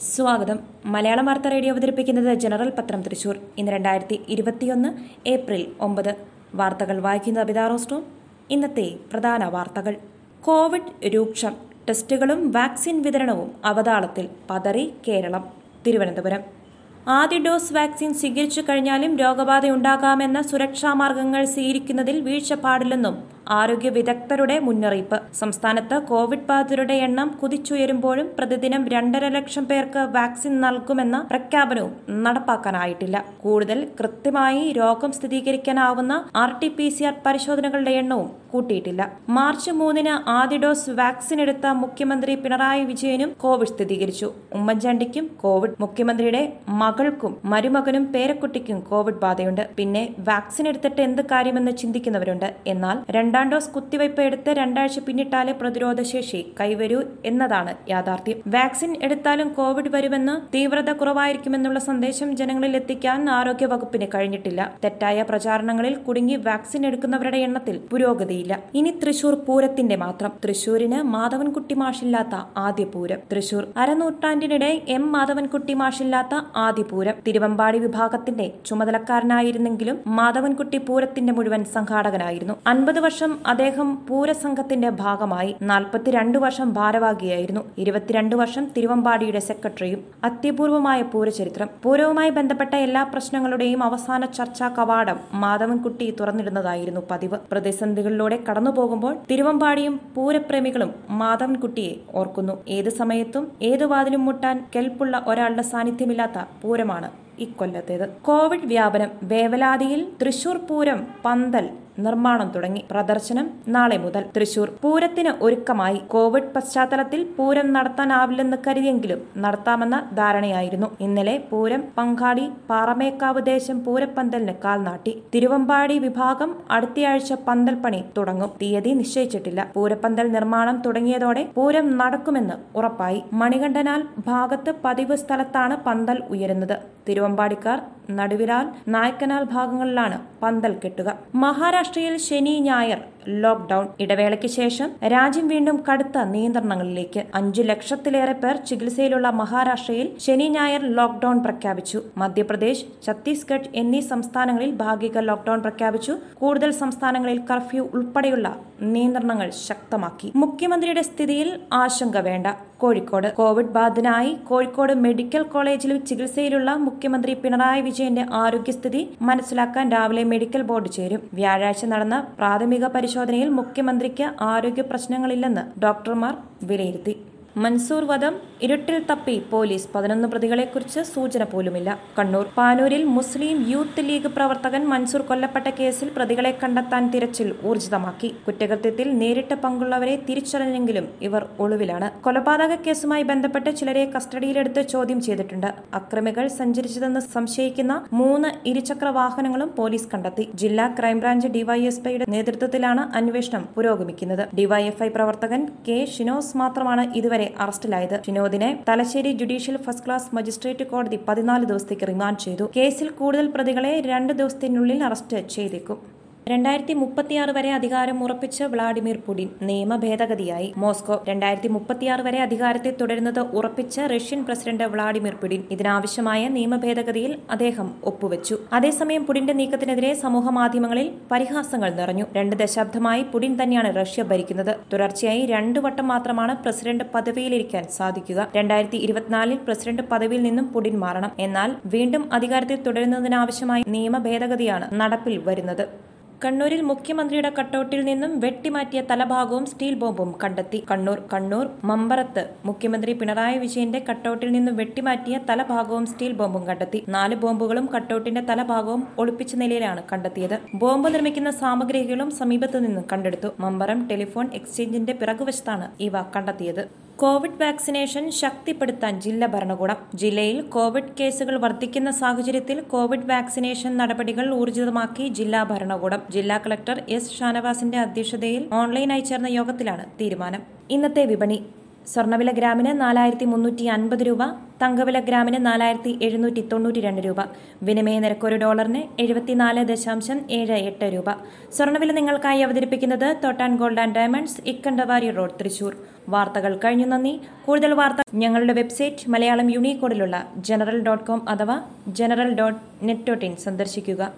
സ്വാഗതം. മലയാളം വാർത്ത റേഡിയോ അവതരിപ്പിക്കുന്നത് ജനറൽ പത്രം തൃശൂർ. ഇന്ന് രണ്ടായിരത്തി ഇരുപത്തിയൊന്ന് ഏപ്രിൽ ഒമ്പത്. വാർത്തകൾ വായിക്കുന്നത് അബിതാ റോസ്റ്റോ ഇന്നത്തെ പ്രധാന വാർത്തകൾ. കോവിഡ് രൂക്ഷം. ടെസ്റ്റുകളും വാക്സിൻ വിതരണവും അവതാളത്തിൽ പതറി കേരളം. തിരുവനന്തപുരം. ആദ്യ ഡോസ് വാക്സിൻ സ്വീകരിച്ചു കഴിഞ്ഞാലും രോഗബാധയുണ്ടാകാമെന്ന സുരക്ഷാ മാർഗങ്ങൾ സ്വീകരിക്കുന്നതിൽ വീഴ്ച പാടില്ലെന്നും ആരോഗ്യ വിദഗ്ധരുടെ മുന്നറിയിപ്പ്. സംസ്ഥാനത്ത് കോവിഡ് ബാധിതരുടെ എണ്ണം കുതിച്ചുയരുമ്പോഴും പ്രതിദിനം രണ്ടര ലക്ഷം പേർക്ക് വാക്സിൻ നൽകുമെന്ന പ്രഖ്യാപനവും നടപ്പാക്കാനായിട്ടില്ല. കൂടുതൽ കൃത്യമായി രോഗം സ്ഥിരീകരിക്കാനാവുന്ന R T P C R പരിശോധനകളുടെ എണ്ണവും കൂട്ടിയിട്ടില്ല. മാർച്ച് മൂന്നിന് ആദ്യ ഡോസ് വാക്സിൻ എടുത്ത മുഖ്യമന്ത്രി പിണറായി വിജയനും കോവിഡ് സ്ഥിരീകരിച്ചു. ഉമ്മൻചാണ്ടിക്കും കോവിഡ് മുഖ്യമന്ത്രിയുടെ മകൾക്കും മരുമകനും പേരക്കുട്ടിക്കും കോവിഡ് ബാധയുണ്ട്. പിന്നെ വാക്സിൻ എടുത്തിട്ട് എന്ത് കാര്യമെന്ന് ചിന്തിക്കുന്നവരുണ്ട്. എന്നാൽ രണ്ടാം ഡോസ് കുത്തിവയ്പ് എടുത്ത് രണ്ടാഴ്ച പിന്നിട്ടാലേ പ്രതിരോധശേഷി കൈവരൂ എന്നതാണ് യാഥാർത്ഥ്യം. വാക്സിൻ എടുത്താലും കോവിഡ് വരുമെന്ന് തീവ്രത കുറവായിരിക്കുമെന്നുള്ള സന്ദേശം ജനങ്ങളിൽ എത്തിക്കാൻ ആരോഗ്യ വകുപ്പിന് കഴിഞ്ഞിട്ടില്ല. തെറ്റായ പ്രചാരണങ്ങളിൽ കുടുങ്ങി വാക്സിൻ എടുക്കുന്നവരുടെ എണ്ണത്തിൽ പുരോഗതിയില്ല. ഇനി തൃശൂർ പൂരത്തിന്റെ മാത്രം. തൃശൂരിന് മാധവൻകുട്ടി മാഷില്ലാത്ത ആദ്യ പൂരം. തൃശൂർ അരനൂറ്റാണ്ടിനിടെ എം മാധവൻകുട്ടി മാഷില്ലാത്ത ആദ്യ പൂരം. തിരുവമ്പാടി വിഭാഗത്തിന്റെ ചുമതലക്കാരനായിരുന്നെങ്കിലും മാധവൻകുട്ടി പൂരത്തിന്റെ മുഴുവൻ സംഘാടകനായിരുന്നു. അൻപത് വർഷം അദ്ദേഹം പൂരസംഘത്തിന്റെ ഭാഗമായി നാൽപ്പത്തിരണ്ട് വർഷം ഭാരവാഹിയായിരുന്നു. ഇരുപത്തിരണ്ട് വർഷം തിരുവമ്പാടിയുടെ സെക്രട്ടറിയും അത്യപൂർവമായ പൂരചരിത്രം. പൂരവുമായി ബന്ധപ്പെട്ട എല്ലാ പ്രശ്നങ്ങളുടെയും അവസാന ചർച്ചാ കവാടം മാധവൻകുട്ടി തുറന്നിടുന്നതായിരുന്നു പതിവ്. പ്രതിസന്ധികളിലൂടെ കടന്നുപോകുമ്പോൾ തിരുവമ്പാടിയും പൂരപ്രേമികളും മാധവൻകുട്ടിയെ ഓർക്കുന്നു. ഏത് സമയത്തും ഏത് വാതിലും മുട്ടാൻ കെൽപ്പുള്ള ഒരാളുടെ സാന്നിധ്യമില്ലാത്ത പൂരമാണ്. ഇക്കൊല്ലത്തേത്. കോവിഡ് വ്യാപനം വേവലാതിയിൽ തൃശൂർ പൂരം പന്തൽ നിർമ്മാണം തുടങ്ങി. പ്രദർശനം നാളെ മുതൽ. തൃശൂർ പൂരത്തിന് ഒരുക്കമായി. കോവിഡ് പശ്ചാത്തലത്തിൽ പൂരം നടത്താനാവില്ലെന്ന് കരുതിയെങ്കിലും നടത്താമെന്ന ധാരണയായിരുന്നു. ഇന്നലെ പൂരം പങ്കാളി പാറമേക്കാവ് ദേശം പൂരപ്പന്തലിന് കാൽനാട്ടി തിരുവമ്പാടി വിഭാഗം അടുത്തയാഴ്ച പന്തൽ പണി തുടങ്ങും. തീയതി നിശ്ചയിച്ചിട്ടില്ല. പൂരപ്പന്തൽ നിർമ്മാണം തുടങ്ങിയതോടെ പൂരം നടക്കുമെന്ന് ഉറപ്പായി. മണികണ്ഠനാൽ ഭാഗത്ത് പതിവ് സ്ഥലത്താണ് പന്തൽ ഉയരുന്നത്. തിരുവമ്പാടിക്കാർ നടുവിരാൽ നായ്ക്കനാൽ ഭാഗങ്ങളിലാണ് പന്തൽ കെട്ടുക. മഹാരാഷ്ട്രയിൽ ശനി ഞായർ ലോക്ഡൌൺ ഇടവേളയ്ക്ക് ശേഷം രാജ്യം വീണ്ടും കടുത്ത നിയന്ത്രണങ്ങളിലേക്ക്. അഞ്ചു ലക്ഷത്തിലേറെ പേർ ചികിത്സയിലുള്ള മഹാരാഷ്ട്രയിൽ ശനി ഞായർ ലോക്ഡൌൺ പ്രഖ്യാപിച്ചു. മധ്യപ്രദേശ് ഛത്തീസ്ഗഡ് എന്നീ സംസ്ഥാനങ്ങളിൽ ഭാഗിക ലോക്ഡൌൺ പ്രഖ്യാപിച്ചു. കൂടുതൽ സംസ്ഥാനങ്ങളിൽ കർഫ്യൂ ഉൾപ്പെടെയുള്ള നിയന്ത്രണങ്ങൾ ശക്തമാക്കി. മുഖ്യമന്ത്രിയുടെ സ്ഥിതിയിൽ ആശങ്ക വേണ്ട. കോഴിക്കോട്. കോവിഡ് ബാധിതനായി കോഴിക്കോട് മെഡിക്കൽ കോളേജിൽ ചികിത്സയിലുള്ള മുഖ്യമന്ത്രി പിണറായി വിജയന്റെ ആരോഗ്യസ്ഥിതി മനസ്സിലാക്കാൻ രാവിലെ മെഡിക്കൽ ബോർഡ് ചേരും. വ്യാഴാഴ്ച നടന്ന പ്രാഥമിക പരിശോധനയിൽ മുഖ്യമന്ത്രിക്ക് ആരോഗ്യ പ്രശ്നങ്ങളില്ലെന്ന് ഡോക്ടർമാർ വിലയിരുത്തി. മൻസൂർ വധം ഇരുട്ടിൽ തപ്പി പോലീസ് പതിനൊന്ന് പ്രതികളെക്കുറിച്ച് സൂചന പോലുമില്ല. കണ്ണൂർ പാനൂരിൽ മുസ്ലിം യൂത്ത് ലീഗ് പ്രവർത്തകൻ മൻസൂർ കൊല്ലപ്പെട്ട കേസിൽ പ്രതികളെ കണ്ടെത്താൻ തിരച്ചിൽ ഊർജിതമാക്കി. കുറ്റകൃത്യത്തിൽ നേരിട്ട് പങ്കുള്ളവരെ തിരിച്ചറിഞ്ഞെങ്കിലും ഇവർ ഒളിവിലാണ്. കൊലപാതക കേസുമായി ബന്ധപ്പെട്ട് ചിലരെ കസ്റ്റഡിയിലെടുത്ത് ചോദ്യം ചെയ്തിട്ടുണ്ട്. അക്രമികൾ സഞ്ചരിച്ചതെന്ന് സംശയിക്കുന്ന മൂന്ന് ഇരുചക്ര വാഹനങ്ങളും പോലീസ് കണ്ടെത്തി. ജില്ലാ ക്രൈംബ്രാഞ്ച് ഡിവൈഎസ്പിയുടെ നേതൃത്വത്തിലാണ് അന്വേഷണം പുരോഗമിക്കുന്നത്. ഡിവൈഎഫ്ഐ പ്രവർത്തകൻ കെ ഷിനോസ് മാത്രമാണ് ഇതുവരെ അറസ്റ്റിലായത്. ഷിനോദിനെ Thalassery judicial first class magistrate കോടതി പതിനാല് ദിവസത്തേക്ക് റിമാൻഡ് ചെയ്തു. കേസിൽ കൂടുതൽ പ്രതികളെ രണ്ട് ദിവസത്തിനുള്ളിൽ അറസ്റ്റ് ചെയ്തേക്കും. രണ്ടായിരത്തി മുപ്പത്തിയാറ് വരെ അധികാരം ഉറപ്പിച്ച് വ്ളാഡിമിർ പുടിൻ നിയമ ഭേദഗതിയായി. മോസ്കോ രണ്ടായിരത്തി മുപ്പത്തിയാറ് വരെ അധികാരത്തെ തുടരുന്നത് ഉറപ്പിച്ച റഷ്യൻ പ്രസിഡന്റ് വ്ളാഡിമിർ പുടിൻ ഇതിനാവശ്യമായ നിയമ ഭേദഗതിയിൽ അദ്ദേഹം ഒപ്പുവെച്ചു. അതേസമയം പുടിന്റെ നീക്കത്തിനെതിരെ സമൂഹ മാധ്യമങ്ങളിൽ പരിഹാസങ്ങൾ നിറഞ്ഞു. രണ്ട് ദശാബ്ദമായി പുടിൻ തന്നെയാണ് റഷ്യ ഭരിക്കുന്നത്. തുടർച്ചയായി രണ്ടു വട്ടം മാത്രമാണ് പ്രസിഡന്റ് പദവിയിലിരിക്കാൻ സാധിക്കുക. രണ്ടായിരത്തി ഇരുപത്തിനാലിൽ പ്രസിഡന്റ് പദവിയിൽ നിന്നും പുടിൻ മാറണം. എന്നാൽ വീണ്ടും അധികാരത്തിൽ തുടരുന്നതിനാവശ്യമായ നിയമ ഭേദഗതിയാണ് നടപ്പിൽ വരുന്നത്. കണ്ണൂരിൽ മുഖ്യമന്ത്രിയുടെ കട്ടൗട്ടിൽ നിന്നും വെട്ടിമാറ്റിയ തലഭാഗവും സ്റ്റീൽ ബോംബും കണ്ടെത്തി. കണ്ണൂർ കണ്ണൂർ മമ്പറത്ത് മുഖ്യമന്ത്രി പിണറായി വിജയന്റെ കട്ടൌട്ടിൽ നിന്നും വെട്ടിമാറ്റിയ തലഭാഗവും സ്റ്റീൽ ബോംബും കണ്ടെത്തി. നാല് ബോംബുകളും കട്ടൌട്ടിന്റെ തലഭാഗവും ഒളിപ്പിച്ച നിലയിലാണ് കണ്ടെത്തിയത്. ബോംബ് നിർമ്മിക്കുന്ന സാമഗ്രികളും സമീപത്തു നിന്നും കണ്ടെടുത്തു. മമ്പറം ടെലിഫോൺ എക്സ്ചേഞ്ചിന്റെ പിറകുവശത്താണ് ഇവ കണ്ടെത്തിയത്. കോവിഡ് വാക്സിനേഷൻ ശക്തിപ്പെടുത്താൻ ജില്ലാ ഭരണകൂടം. ജില്ലയിൽ കോവിഡ് കേസുകൾ വർദ്ധിക്കുന്ന സാഹചര്യത്തിൽ കോവിഡ് വാക്സിനേഷൻ നടപടികൾ ഊർജിതമാക്കി ജില്ലാ ഭരണകൂടം. ജില്ലാ കളക്ടർ എസ് ഷാനവാസിന്റെ അധ്യക്ഷതയിൽ ഓൺലൈനായി ചേർന്ന യോഗത്തിലാണ് തീരുമാനം. ഇന്നത്തെ വിപണി. സ്വർണവില ഗ്രാമിന് നാലായിരത്തി മുന്നൂറ്റി അൻപത് രൂപ തങ്കവില ഗ്രാമിന് നാലായിരത്തി എഴുന്നൂറ്റി തൊണ്ണൂറ്റി രണ്ട് രൂപ. വിനിമയ നിരക്ക് ഒരു ഡോളറിന് എഴുപത്തിനാല് ദശാംശം ഏഴ് എട്ട് രൂപ. സ്വർണവില നിങ്ങൾക്കായി അവതരിപ്പിക്കുന്നത് Thottan gold and diamonds Ikkandavari road Thrissur. വാർത്തകൾ കഴിഞ്ഞു നന്ദി. കൂടുതൽ വാർത്ത ഞങ്ങളുടെ വെബ്സൈറ്റ് മലയാളം യൂണിക്കോഡിലുള്ള ജനറൽ ഡോട്ട് കോം അഥവാ general dot net dot in സന്ദർശിക്കുക.